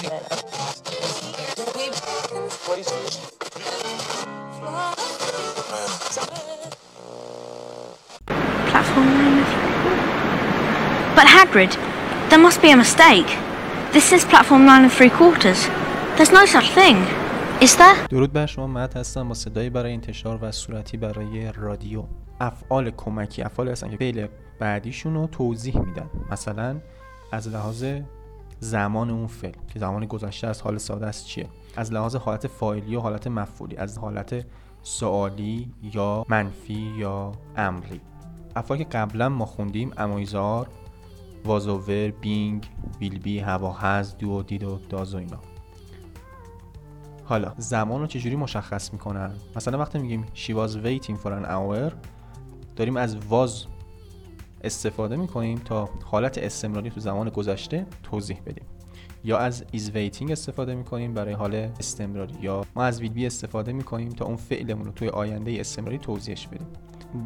But Hagrid, there must be a mistake. This is platform nine and three quarters. There's no such thing. Is there? درود بر شما مت هستم با صدایی برای انتشار و صورتی برای رادیو افعال کمکی افعال هستن که فعل بعدیشون رو توضیح میدن مثلا از لحاظ زمان اون فعل که زمان گذشته از حال ساده است چیه؟ از لحاظ حالت فاعلی و حالت مفعولی از حالت سوالی یا منفی یا امری. افعالی که قبلا ما خوندیم امایزار وازوور بینگ بیلبی هوا هز دو دید و داز و اینا. حالا زمان رو چجوری مشخص می‌کنن؟ مثلا وقتی میگیم she was waiting for an hour داریم از was استفاده می‌کنیم تا حالت استمراری تو زمان گذشته توضیح بدیم. یا از is waiting استفاده می‌کنیم برای حال استمراری یا ما از will be استفاده می‌کنیم تا اون فعلمون رو توی آینده استمراری توضیحش بدیم.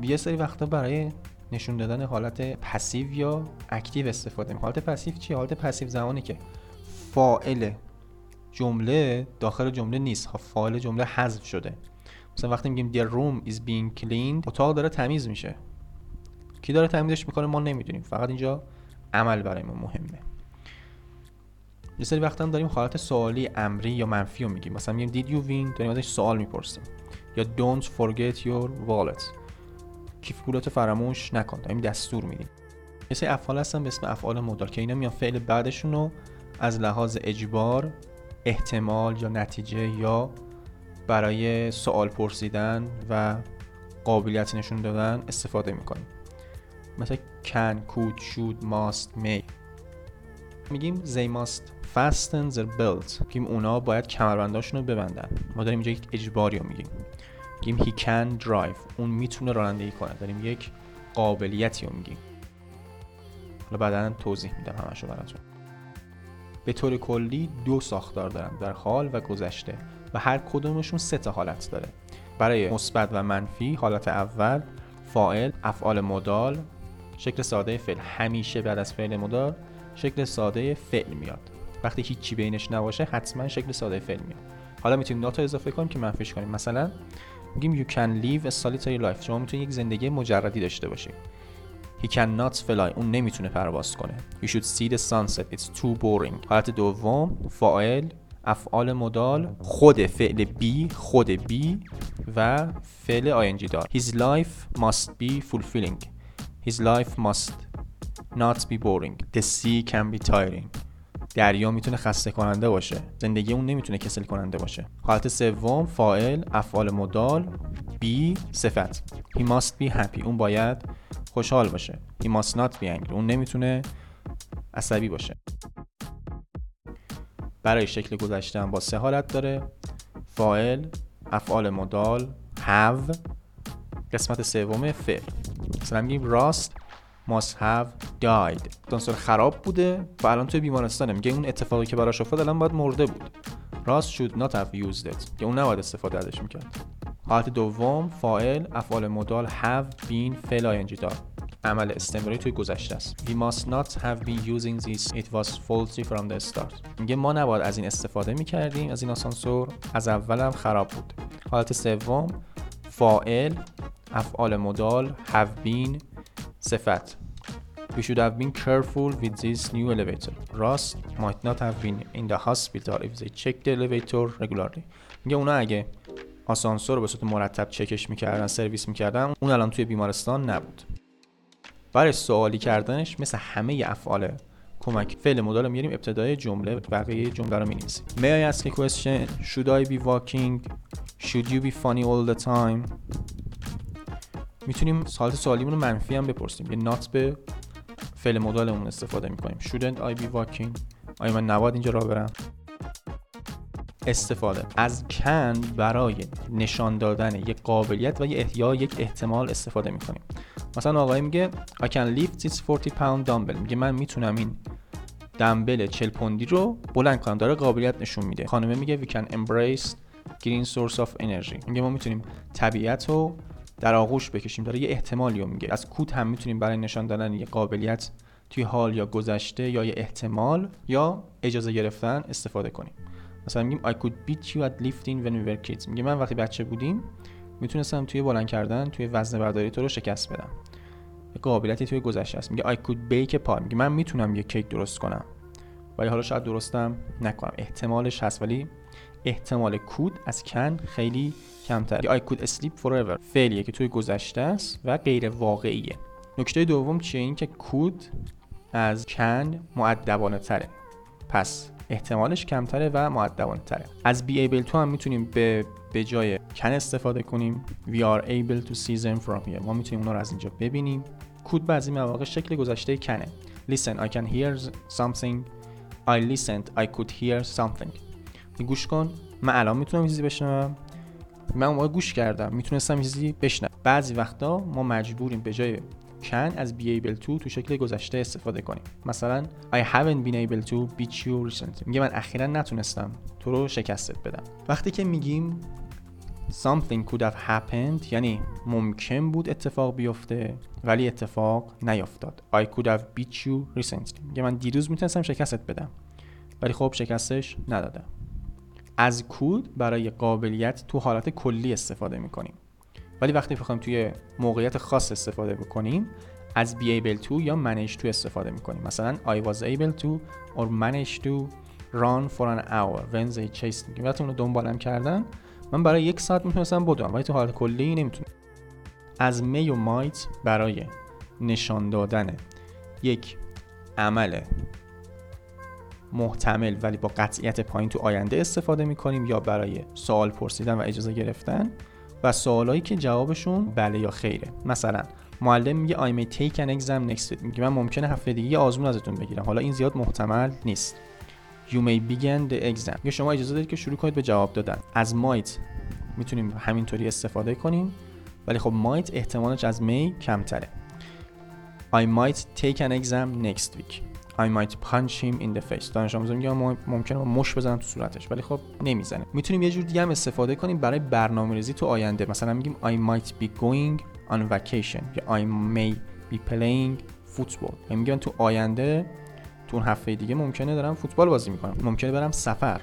یه سری وقتا برای نشون دادن حالت passive یا active استفاده می‌کنیم. حالت passive چیه حالت passive زمانی که فاعل جمله داخل جمله نیست. ها فاعل جمله حذف شده. مثلا وقتی میگیم the room is being cleaned اتاق داره تمیز میشه. کی داره تمیزش می‌کنه ما نمی‌دونیم. فقط اینجا عمل برای ما مهمه. یه سری وقتا داریم حالت سوالی امری یا منفی رو میگیم. مثلا میگیم did you win داریم ازش سوال می‌پرسیم. یا don't forget your wallet. کیف پولات فراموش نکن. داریم دستور میدیم. یه سری افعال هستن به اسم افعال مدار که اینا میان فعل بعدشون رو از لحاظ اجبار احتمال یا نتیجه یا برای سوال پرسیدن و قابلیت نشون دادن استفاده می‌کنیم. مثلا can, could, should, must, may. میگیم they must fasten their belts میگیم اونا باید کمربنداشون رو ببندن. ما داریم اینجا یک اجباری رو میگیم. میگیم he can drive. اون می‌تونه رانندگی کنه. داریم یک قابلیتی رو میگیم. حالا بعدا توضیح میدم همشو براتون. به طور کلی دو ساختار دارن در حال و گذشته و هر کدومشون سه تا حالت داره. برای مثبت و منفی حالت اول فاعل افعال مدال شکل ساده فعل. همیشه بعد از فعل مدال شکل ساده فعل میاد. وقتی هیچی بینش نباشه حتما شکل ساده فعل میاد. حالا می‌تونیم ناتا اضافه کنیم که منفیش کنیم. مثلا میگیم you can live a solitary life. شما می‌تونید یک زندگی مجردی داشته باشید. He cannot fly. اون نمی‌تونه پرواز کنه. You should see the sunset. It's too boring. حالت دوم فاعل افعال مدال خود فعل بی خود بی و فعل ing دار. His life must be fulfilling. His life must not be boring. The sea can be tiring. دریا می‌تونه خسته کننده باشه. زندگی اون نمی‌تونه کسل کننده باشه. حالت سوم فاعل افعال مدال. بی صفت. He must be happy. اون باید خوشحال باشه. He must not be angry. اون نمی‌تونه عصبی باشه. برای شکل گذشته هم با سه حالت داره. فاعل افعال مدال. Have قسمت سوم فعل. مثلا میگیم راست must have died. دانسور خراب بوده و الان توی بیمارستانه. میگه اون اتفاقی که براش افتاد الان باید مرده بود. راست should not have used it. که اون نباید استفاده ازش می‌کرد. حالت دوم فاعل افعال مدال have been فعل ing دار عمل استمراری توی گذشته است. We must not have been using this. It was faulty from the start. میگه ما نباید از این استفاده می‌کردیم. از این آسانسور از اولم خراب بود. حالت سوم فاعل افعال مدال have been صفت We should have been careful with this new elevator. Ross might not have been in the hospital if they checked the elevator regularly. میگه اونا اگه آسانسور رو به صورت مرتب چکش می‌کردن سرویس می‌کردن اون الان توی بیمارستان نبود برای سوالی کردنش مثل همه افعال کمک فعل مدال میاریم ابتدای جمله بقیه جمله رو می‌نویسیم May I ask a question? Should I be walking? Should you be funny all the time? می‌تونیم حالت سوالیمون رو منفی هم بپرسیم. یه نات به فعل مدالمون استفاده می‌کنیم. Shouldn't I be walking? آیا من نباید اینجا راه برم؟ استفاده. از کن برای نشان دادن یک قابلیت و یا یک احتمال استفاده می‌کنیم. مثلا آقای میگه I can lift this 40 pound dumbbell. میگه من می‌تونم این دمبل 40 پوندی رو بلند کنم. داره قابلیت نشون میده. خانمه میگه we can embrace green source of energy. میگه ما می‌تونیم طبیعت رو در آغوش بکشیم. داره یه احتمالی رو میگه. از کود هم می‌تونیم برای نشان دادن یه قابلیت توی حال یا گذشته یا یه احتمال یا اجازه گرفتن استفاده کنیم. مثلا میگیم I could beat you at lifting when we were kids. میگه من وقتی بچه بودیم می‌تونستم توی بلند کردن توی وزن برداری تو رو شکست بدم. یه قابلیتی توی گذشته است. میگه I could bake a pie. میگه من می‌تونم یه کیک درست کنم. ولی حالا شاید درستم نکنم. احتمالش هست ولی احتمال کود از کن خیلی کمتر I could sleep forever. فعلیه که توی گذشته است و غیر واقعیه. نکته دوم چیه؟ این که کود از کن معدبانه تره. پس احتمالش کمتره و معدبانه تره. از be able to هم می‌تونیم به به جای کن استفاده کنیم. We are able to see them from here. ما می‌تونیم اونا رو از اینجا ببینیم. کود بعضی مواقع شکل گذشته کنه. Listen I can hear something. I listened I could hear something. گوش کن. من الان می‌تونم چیزی بشنوم. من اون گوش کردم. می‌تونستم چیزی بشنوم. بعضی وقتا ما مجبوریم به جای can از be able to تو شکل گذشته استفاده کنیم. مثلا I haven't been able to beat you recently. میگه من اخیرا نتونستم تو رو شکستت بدم. وقتی که میگیم something could have happened یعنی ممکن بود اتفاق بیفته ولی اتفاق نیفتاد I could have beat you recently. میگه من دیروز می‌تونستم شکستت بدم ولی خب شکستش ندادم. از کود برای قابلیت تو حالت کلی استفاده می‌کنیم. ولی وقتی بخوایم توی موقعیت خاص استفاده بکنیم از be able to یا manage to استفاده می‌کنیم. مثلا I was able to or manage to run for an hour. When they chased me. وقتی اونو دنبالم کردن من برای یک ساعت می‌تونستم بدوم ولی تو حالت کلی نمی‌تونم. از می و مایت برای نشان دادن یک عمل محتمل ولی با قطعیت پایین تو آینده استفاده می‌کنیم یا برای سوال پرسیدن و اجازه گرفتن؟ و سوالایی که جوابشون بله یا خیره. مثلا معلم میگه I may take an exam next میگه من ممکنه هفته دیگه آزمون ازتون بگیرم. حالا این زیاد محتمل نیست. You may begin the exam. میگه شما اجازه دارید که شروع کنید به جواب دادن. از might می‌تونیم همینطوری استفاده کنیم ولی خب might احتمالش از may کمتره. I might take an exam next week. I might punch him in the face. دانش آموزا میگه ممکنه مش بزنم تو صورتش ولی خب نمی‌زنه می‌تونیم یه جور دیگه هم استفاده کنیم برای برنامه‌ریزی تو آینده. مثلا میگیم I might be going on vacation. یا I may be playing football. یعنی میگن تو آینده تو اون هفته دیگه ممکنه دارم فوتبال بازی می‌کنم. ممکنه برم سفر.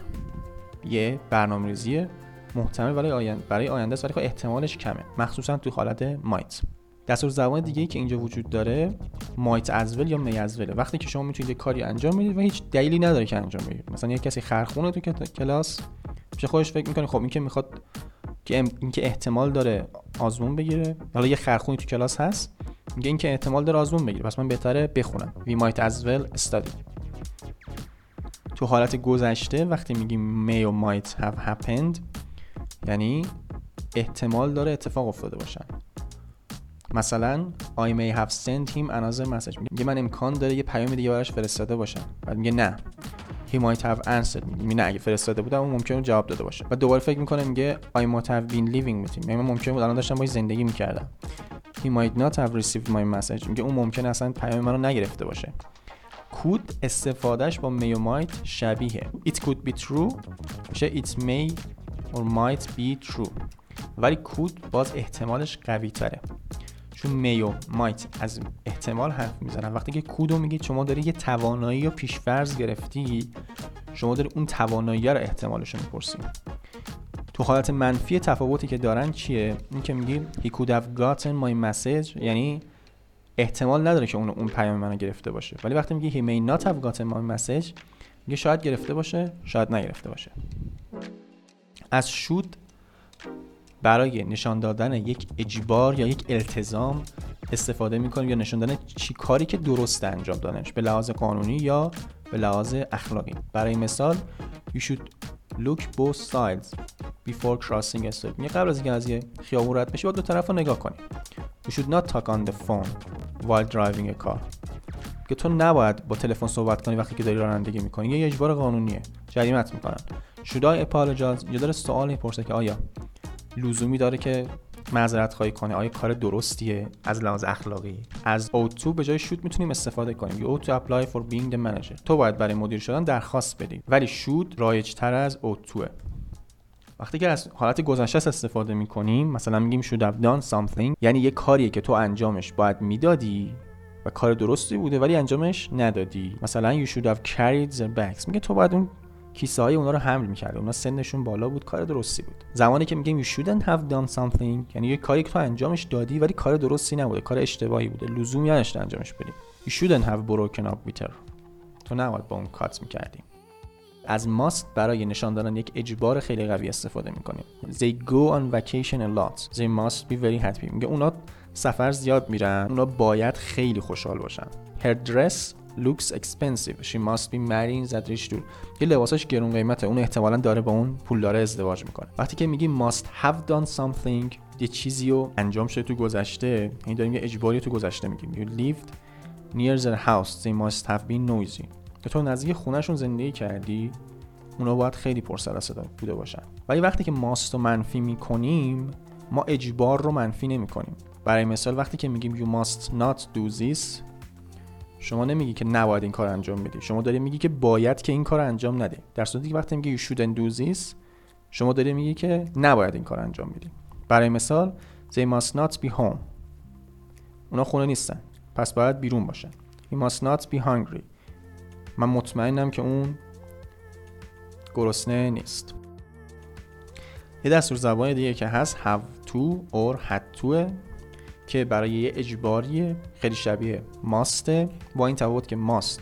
یه برنامه‌ریزی محتمل برای آینده برای آینده ولی خب احتمالش کمه. مخصوصا تو حالت might. دستور زبان دیگه ای که اینجا وجود داره مایت ازول یا می ازوله وقتی که شما می‌تونید یه کاری انجام بدید و هیچ دلیلی نداره که انجام بدید. مثلا یه کسی خرخونه تو کلاس پیش خودش فکر می‌کنه خب این که می‌خواد که این که احتمال داره آزمون بگیره. حالا یه خرخونی تو کلاس هست میگه این که احتمال داره آزمون بگیره. پس من بهتره بخونم. وی مایت ازول استادی تو حالت گذشته وقتی میگیم may or might have happened یعنی احتمال داره اتفاق افتاده باشن مثلا I may have sent him another message. میگه من امکان داره یه پیام دیگه براش فرستاده باشم. بعد میگه نه. He might have answered. میگه نه اگه فرستاده بودم اون ممکنه جواب داده باشه. و دوباره فکر می‌کنه میگه I might have been living with him. یعنی ممکنه بود الان داشتم باهاش زندگی می‌کردم. He might not have received my message. میگه اون ممکنه اصلا پیام منو نگرفته باشه. کود استفادهش با may و might شبیه. It could be true. میشه it may or might be true. ولی کود باز احتمالش قوی تره. چون میو مایت از احتمال حرف می‌زنن وقتی که کودو میگی شما داری یه توانایی یا پیشفرض گرفتی شما داری اون توانایی رو احتمالش رو تو حالت منفی تفاوتی که دارن چیه؟ این که میگی he could have gotten my message یعنی احتمال نداره که اون اون پیام منو گرفته باشه. ولی وقتی میگی he may not have gotten my message میگه شاید گرفته باشه شاید نگرفته باشه. از شود برای نشان دادن یک اجبار یا یک التزام استفاده می‌کنیم یا نشان دادن چی کاری که درست انجام دادنش به لحاظ قانونی یا به لحاظ اخلاقی. برای مثال you should look both sides before crossing a street. قبل از اینکه از یه خیابون رد بشی باید دو طرف رو نگاه کنی. You should not talk on the phone while driving a car. که تو نباید با تلفن صحبت کنی وقتی که داری رانندگی می‌کنی. یه اجبار قانونیه. جریمت می‌کنن should I apologize یا داره سوال می‌پرسه که آیا لزومی داره که معذرت خواهی کنه. آیا کار درستیه؟ از لحاظ اخلاقی. از اوتو به جای شود می‌تونیم استفاده کنیم. یو تو اپلای فور بینگ the manager. تو باید برای مدیر شدن درخواست بدی. ولی شود رایج تر از اوتوه وقتی که از حالت گذشته استفاده می‌کنیم مثلا میگیم should have done something یعنی یه کاریه که تو انجامش باید می‌دادی و کار درستی بوده ولی انجامش ندادی. مثلا you should have carried their bags. میگه تو باید اون کیسه های اونا رو حمل می‌کردی اونا سنشون بالا بود کار درستی بود. زمانی که میگیم you shouldn't have done something یعنی یه کاری که تو انجامش دادی ولی کار درستی نبوده کار اشتباهی بوده. لزومی نداشته انجامش بدی you shouldn't have broken up with her. تو نباید با اون کات می‌کردی از ماست برای نشان دادن یک اجبار خیلی قوی استفاده می‌کنیم. they go on vacation a lot. they must be very happy. میگه اونا سفر زیاد میرن. اونا باید خیلی خوشحال باشن. her dress looks expensive. She must be marrying that rich dude. یه لباساش گرون قیمته. اون احتمالا داره با اون پولدار ازدواج می‌کنه. وقتی که میگی must have done something یه چیزی رو انجام شده تو گذشته این داریم یه اجباری تو گذشته میگیم. You lived near their house. They must have been noisy. که تو نزدیک خونهشون زندگی کردی اونا باید خیلی پر سر صدا بوده باشن. ولی وقتی که ماست رو منفی می‌کنیم ما اجبار رو منفی نمی‌کنیم. برای مثال وقتی که میگیم you must not do this شما نمیگی که نباید این کار انجام بدی. شما داری میگی که باید که این کار انجام نده. در صورتی که وقتی میگی you shouldn't do this شما داری میگی که نباید این کار انجام بدی. برای مثال they must not be home. اونا خونه نیستن. پس باید بیرون باشن. He must not be hungry. من مطمئنم که اون گرسنه نیست. یه دستور زبان دیگه که هست have to or had to که برای یه اجباری خیلی شبیه ماسته. با این تفاوت که ماست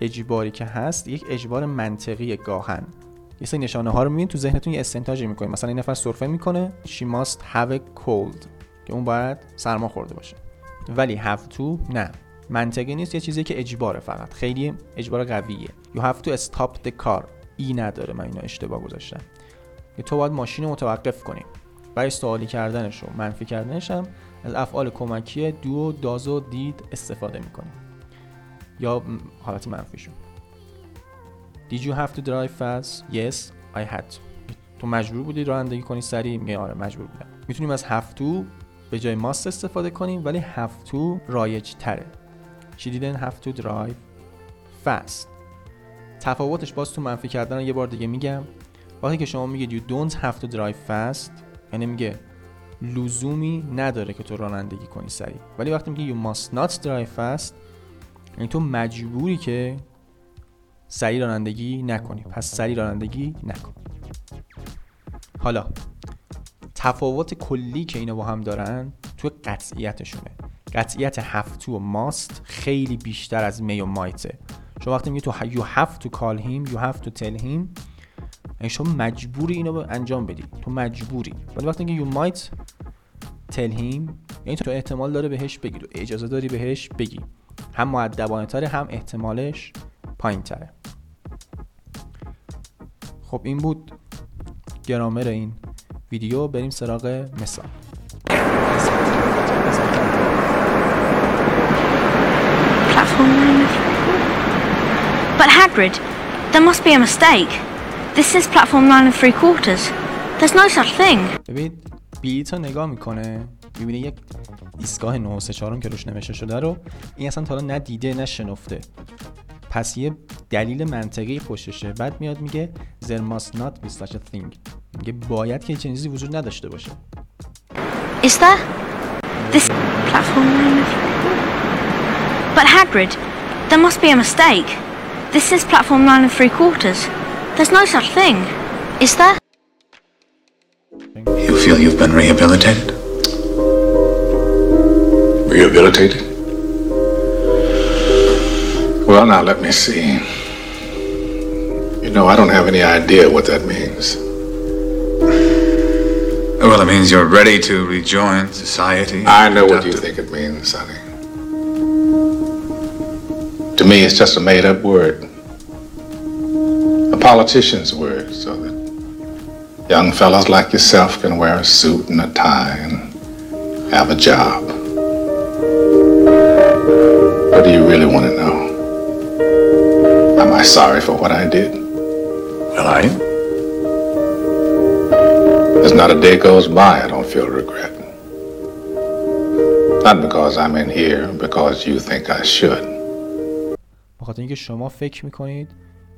اجباری که هست یک اجبار منطقی گاهن. یه سری نشانه ها رو می‌بینید تو ذهنتون یه استنتاجی می‌کنید. مثلا این نفر سرفه می‌کنه. She must have a cold. که اون باید سرما خورده باشه. ولی have to نه. منطقی نیست یه چیزی که اجباره فقط. خیلی اجبار قویه. You have to stop the car. ای نداره من اینو اشتباه گذاشتم. تو باید ماشین رو متوقف کنی. برای سوالی کردنش و منفی کردنش هم از افعال کمکی دو داز و دید استفاده می‌کنیم. یا حالت منفیشون. Did you have to drive fast? Yes, I had to. تو مجبور بودی رانندگی کنی سریع؟ میگه آره مجبور بودم. می‌تونیم از have to به جای ماست استفاده کنیم ولی to رایج تره She didn't have to drive fast. تفاوتش باز تو منفی کردن یه بار دیگه میگم. وقتی که شما میگید you don't have to drive fast یعنی میگه لزومی نداره که تو رانندگی کنی سریع. ولی وقتی میگه you must not drive fast یعنی تو مجبوری که سریع رانندگی نکنی. پس سریع رانندگی نکن. حالا تفاوت کلی که اینا با هم دارن تو قطعیتشونه. قطعیت هفتو و ماست خیلی بیشتر از می و مایته. شما وقتی میگی تو you have to call him you have to tell him یعنی شما مجبوری اینو انجام بدی. تو مجبوری. ولی وقتی میگی you might tell him یعنی تو احتمال داره بهش بگی. تو اجازه داری بهش بگی. هم معدبانه تره هم احتمالش پایین تره خب این بود گرامر این ویدیو. بریم سراغ مثال. But Hagrid, there must be a mistake. This is platform nine and three quarters. There's no such thing. ببینید بلیط رو نگاه می‌کنه می‌بینه یک ایستگاه 9 3 4 که روش نوشته شده رو این اصلا تا حالا نه دیده نه شنفته پس یه دلیل منطقی پشتشه بعد میاد میگه there must not be such a thing میگه باید که چنین چیزی وجود نداشته باشه Is there? This platform nine. But Hagrid, there must be a mistake. This is platform nine and three quarters. There's no such thing. Is there? You feel you've been rehabilitated? Rehabilitated? Well, now let me see. You know, I don't have any idea what that means. Well, it means you're ready to rejoin society. I know what you think it means, Sonny. To me, it's just a made up word A politician's word, so that young fellas like yourself can wear a suit and a tie and have a job. What do you really want to know? Am I sorry for what I did? Well, are you? There's not a day goes by I don't feel regret. Not because I'm in here, because you think I should. به خاطر اینکه شما فکر میکنید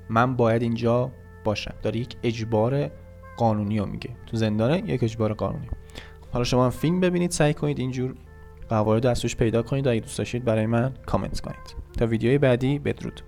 من باید اینجا باشم. داره یک اجبار قانونی رو میگه. تو زندانه یک اجبار قانونی. حالا شما هم فیلم ببینید سعی کنید اینجور قواعد از پیدا کنید. و اگه دوست داشتید برای من کامنت کنید. تا ویدیوی بعدی بدرود.